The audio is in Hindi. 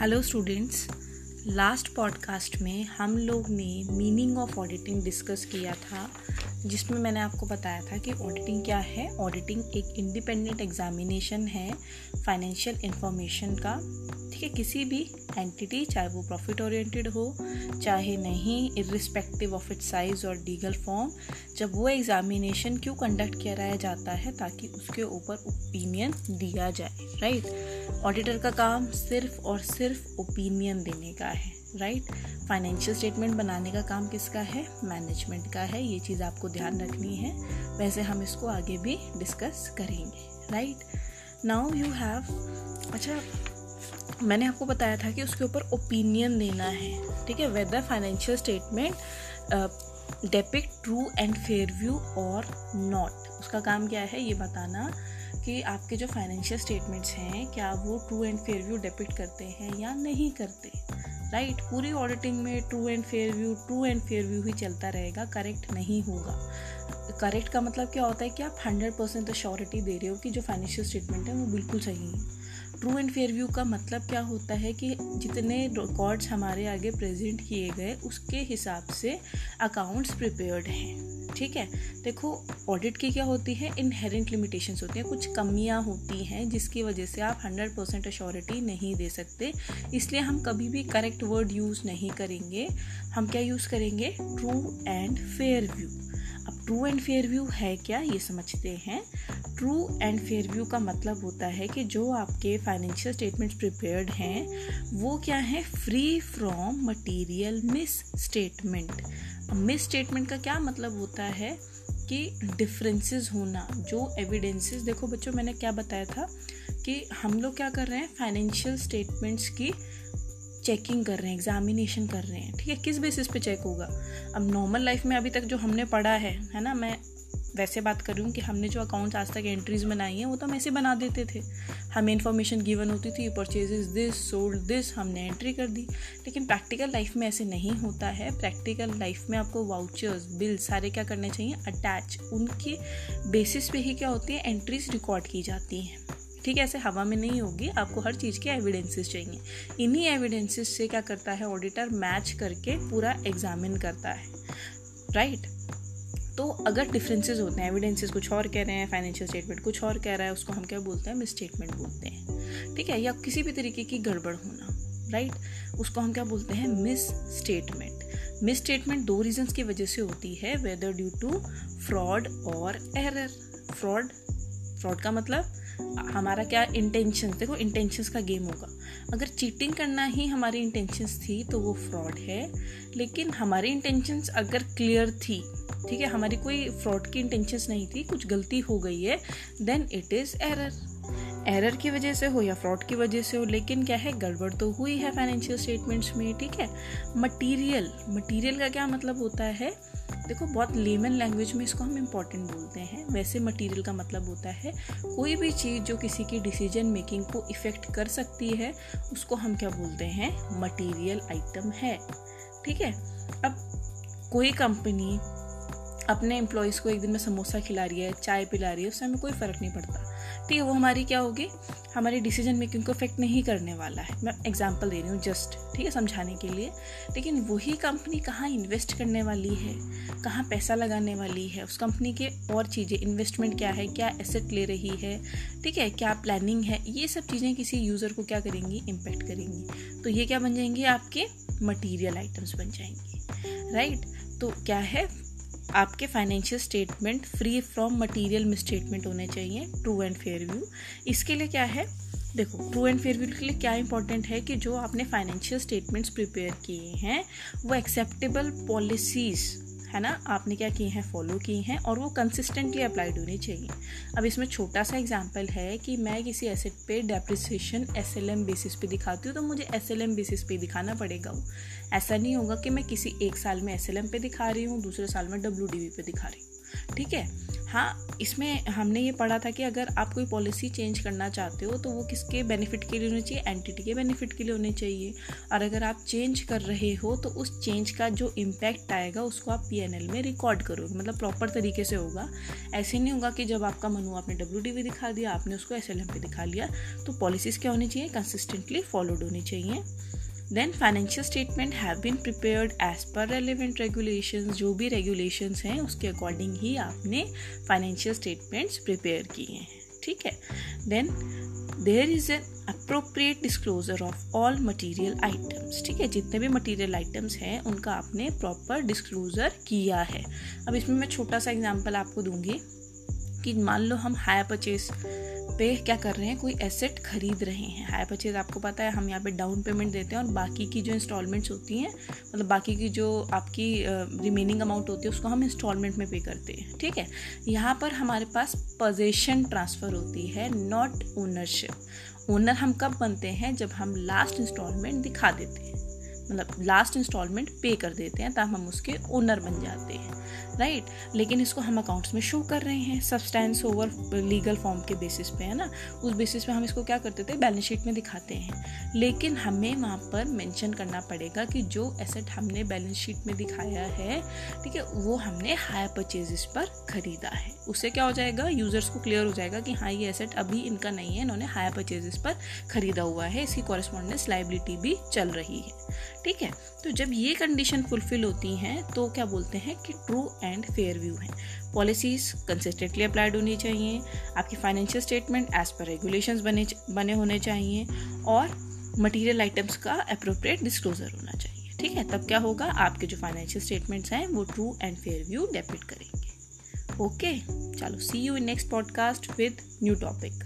हेलो स्टूडेंट्स लास्ट पॉडकास्ट में हम लोग ने मीनिंग ऑफ़ ऑडिटिंग डिस्कस किया था। जिसमें मैंने आपको बताया था कि ऑडिटिंग क्या है? ऑडिटिंग एक इंडिपेंडेंट एग्जामिनेशन है फाइनेंशियल इंफॉर्मेशन का। ठीक है, किसी भी एंटिटी चाहे वो प्रॉफिट ओरिएंटेड हो, चाहे नहीं इरिस्पेक्टिव ऑफ़ इट साइज़ और लीगल फॉर्म जब वो एग्जामिनेशन क्यों कंडक्ट किया जाता है, ताकि उसके ऊपर ओपिनियन दिया जाए राइट ऑडिटर का काम सिर्फ़ और सिर्फ़ ओपिनियन देने का है। राइट? फाइनेंशियल स्टेटमेंट बनाने का काम किसका है? मैनेजमेंट का है। ये चीज़ आपको ध्यान रखनी है। वैसे हम इसको आगे भी डिस्कस करेंगे। राइट नाउ यू हैव अच्छा मैंने आपको बताया था कि उसके ऊपर ओपिनियन देना है। ठीक है? Whether financial statement depict true and fair view और नॉट उसका काम क्या है? ये बताना कि आपके जो फाइनेंशियल स्टेटमेंट्स हैं, क्या वो true and fair view depict करते हैं या नहीं करते? राइट? पूरी ऑडिटिंग में true and fair view true and fair view ही चलता रहेगा करेक्ट नहीं होगा करेक्ट का मतलब क्या होता है कि आप हंड्रेड परसेंट अश्योरिटी दे रहे हो कि जो फाइनेंशियल स्टेटमेंट है वो बिल्कुल सही है ट्रू एंड फेयर व्यू का मतलब क्या होता है कि जितने रिकॉर्ड्स हमारे आगे प्रेजेंट किए गए, उसके हिसाब से अकाउंट्स प्रिपेयर्ड हैं ठीक है? देखो ऑडिट की क्या होती है? इनहेरेंट लिमिटेशंस होती हैं। कुछ कमियाँ होती हैं जिसकी वजह से आप 100 परसेंट अश्योरिटी नहीं दे सकते। इसलिए हम कभी भी करेक्ट वर्ड यूज़ नहीं करेंगे। हम क्या यूज़ करेंगे? ट्रू एंड फेयर व्यू अब ट्रू एंड फेयर व्यू है क्या? ये समझते हैं। ट्रू एंड फेयर व्यू का मतलब होता है कि जो आपके फाइनेंशियल स्टेटमेंट्स प्रिपेयर्ड हैं, वो क्या है? Free from material misstatement misstatement का क्या मतलब होता है कि डिफरेंसेस होना, जो एविडेंसेस देखो बच्चों, मैंने क्या बताया था कि हम लोग क्या कर रहे हैं फाइनेंशियल स्टेटमेंट्स की चेकिंग कर रहे हैं एग्जामिनेशन कर रहे हैं। ठीक है, किस बेसिस पे चेक होगा? अब नॉर्मल लाइफ में अभी तक जो हमने पढ़ा है है ना, मैं वैसे बात कर कि हमने जो अकाउंट्स आज तक एंट्रीज बनाई हैं, वो तो हम ऐसे बना देते थे। हमें इन्फॉर्मेशन गिवन होती थी परचेजेस दिस सोल्ड दिस हमने एंट्री कर दी। लेकिन प्रैक्टिकल लाइफ में ऐसे नहीं होता है। प्रैक्टिकल लाइफ में आपको वाउचर्स बिल सारे क्या करने चाहिए? अटैच उनके बेसिस पे ही क्या होती है? एंट्रीज रिकॉर्ड की जाती हैं। ठीक है, ऐसे हवा में नहीं होगी। आपको हर चीज़ के एविडेंसेस चाहिए। इन्हीं एविडेंसेस से क्या करता है ऑडिटर मैच करके पूरा एग्जामिन करता है। राइट तो अगर डिफरेंसेस होते हैं एविडेंसेस कुछ और कह रहे हैं फाइनेंशियल स्टेटमेंट कुछ और कह रहा है, उसको हम क्या बोलते हैं? मिस स्टेटमेंट बोलते हैं। ठीक है? या किसी भी तरीके की गड़बड़ होना राइट उसको हम क्या बोलते हैं? मिस स्टेटमेंट मिस स्टेटमेंट दो रीजंस की वजह से होती है वेदर ड्यू टू फ्रॉड और एरर फ्रॉड फ्रॉड का मतलब हमारा क्या इंटेंशन देखो इंटेंशंस का गेम होगा। अगर चीटिंग करना ही हमारी इंटेंशंस थी तो वो फ्रॉड है। लेकिन हमारी इंटेंशंस अगर क्लियर थी, ठीक है, हमारी कोई फ्रॉड की इंटेंशंस नहीं थी, कुछ गलती हो गई है then it is error error की वजह से हो या फ्रॉड की वजह से हो, लेकिन क्या है, गड़बड़ तो हुई है फाइनेंशियल स्टेटमेंट्स में, ठीक है। मटीरियल मटीरियल का क्या मतलब होता है? देखो, बहुत लेमन लैंग्वेज में इसको हम इंपॉर्टेंट बोलते हैं। वैसे मटेरियल का मतलब होता है, कोई भी चीज़ जो किसी की डिसीज़न मेकिंग को इफ़ेक्ट कर सकती है, उसको हम क्या बोलते हैं? मटेरियल आइटम है। ठीक है? अब कोई कंपनी अपने एम्प्लॉयज़ को एक दिन में समोसा खिला रही है, चाय पिला रही है उससे हमें कोई फ़र्क नहीं पड़ता। ठीक है वो हमारी क्या होगी? हमारी डिसीज़न मेकिंग को इफ़ेक्ट नहीं करने वाला है। मैं एग्जांपल दे रही हूँ जस्ट ठीक है, समझाने के लिए। लेकिन वही कंपनी कहाँ इन्वेस्ट करने वाली है? कहाँ पैसा लगाने वाली है? उस कंपनी के और चीज़ें इन्वेस्टमेंट क्या है? क्या एसेट ले रही है? ठीक है, क्या प्लानिंग है? ये सब चीज़ें किसी यूज़र को क्या करेंगी? इम्पेक्ट करेंगी। तो ये क्या बन जाएँगे? आपके मटीरियल आइटम्स बन जाएँगी। राइट तो क्या है? आपके financial statement free from material misstatement होने चाहिए ट्रू एंड फेयर व्यू इसके लिए क्या है? देखो ट्रू एंड फेयर व्यू के लिए क्या इंपॉर्टेंट है कि जो आपने फाइनेंशियल स्टेटमेंट्स प्रिपेयर किए हैं, वो एक्सेप्टेबल पॉलिसीज़ है ना? आपने क्या किए हैं? फॉलो किए हैं और वो कंसिस्टेंटली अप्लाइड होनी चाहिए। अब इसमें छोटा सा एग्जांपल है कि मैं किसी एसेट पे depreciation S L M basis पे दिखाती हूँ तो मुझे एस एल एम बेसिस पे दिखाना पड़ेगा वो। ऐसा नहीं होगा कि मैं किसी एक साल में एस एल एम पे दिखा रही हूँ, दूसरे साल में डब्ल्यू डी वी पे दिखा रही हूँ। ठीक है? हाँ इसमें हमने ये पढ़ा था कि अगर आप कोई पॉलिसी चेंज करना चाहते हो तो वो किसके बेनिफिट के लिए होनी चाहिए? एंटिटी के बेनिफिट के लिए होनी चाहिए। और अगर आप चेंज कर रहे हो तो उस चेंज का जो इम्पैक्ट आएगा, उसको आप पीएनएल में रिकॉर्ड करोगे। मतलब प्रॉपर तरीके से होगा। ऐसे नहीं होगा कि जब आपका मन, आपने डब्ल्यूडीवी दिखा दिया, आपने उसको एसएलएम पे दिखा लिया तो पॉलिसीज़ क्या होनी चाहिए? कंसिस्टेंटली फॉलोड होनी चाहिए। Then financial statement have been prepared as per relevant regulations जो भी रेगुलेशंस हैं, उसके अकॉर्डिंग ही आपने फाइनेंशियल स्टेटमेंट्स प्रिपेयर किए हैं, ठीक है? Then there is an appropriate disclosure of all material items ठीक है? जितने भी मटीरियल आइटम्स हैं, उनका आपने प्रॉपर डिस्क्लोजर किया है। अब इसमें मैं छोटा सा एग्ज़ाम्पल आपको दूँगी कि मान लो हम हायर परचेज पे क्या कर रहे हैं, कोई एसेट खरीद रहे हैं। हाई परचेज आपको पता है, हम यहाँ पे डाउन पेमेंट देते हैं और बाकी की जो इंस्टॉलमेंट्स होती हैं मतलब बाकी की जो आपकी रिमेनिंग अमाउंट होती है, उसको हम इंस्टॉलमेंट में पे करते हैं। ठीक है? यहाँ पर हमारे पास पोजेशन ट्रांसफ़र होती है नॉट ओनरशिप ओनर हम कब बनते हैं? जब हम लास्ट इंस्टॉलमेंट दिखा देते हैं। मतलब लास्ट इंस्टॉलमेंट पे कर देते हैं तब हम उसके ओनर बन जाते हैं राइट लेकिन इसको हम अकाउंट्स में शो कर रहे हैं सब्सटेंस ओवर लीगल फॉर्म के बेसिस पे, है ना? उस बेसिस पे हम इसको क्या करते थे? बैलेंस शीट में दिखाते हैं। लेकिन हमें वहाँ पर मेंशन करना पड़ेगा कि जो एसेट हमने बैलेंस शीट में दिखाया है, ठीक है, वो हमने हायर परचेजेस पर खरीदा है। उससे क्या हो जाएगा? यूज़र्स को क्लियर हो जाएगा कि हाँ ये एसेट अभी इनका नहीं है, इन्होंने हायर परचेजेस पर खरीदा हुआ है, इसकी कॉरेस्पॉन्डेंस लाइबिलिटी भी चल रही है। ठीक है? तो जब ये कंडीशन फुलफिल होती हैं तो क्या बोलते हैं कि ट्रू एंड फेयर व्यू है। पॉलिसीज़ कंसिस्टेंटली अप्लाइड होनी चाहिए, आपकी financial statement as per regulation बने बने होने चाहिए, और मटीरियल आइटम्स का अप्रोप्रिएट डिस्क्लोजर होना चाहिए। ठीक है? तब क्या होगा? आपके जो फाइनेंशियल स्टेटमेंट्स हैं, वो true and fair view depict करेंगे। ओके चलो see you in next podcast with new topic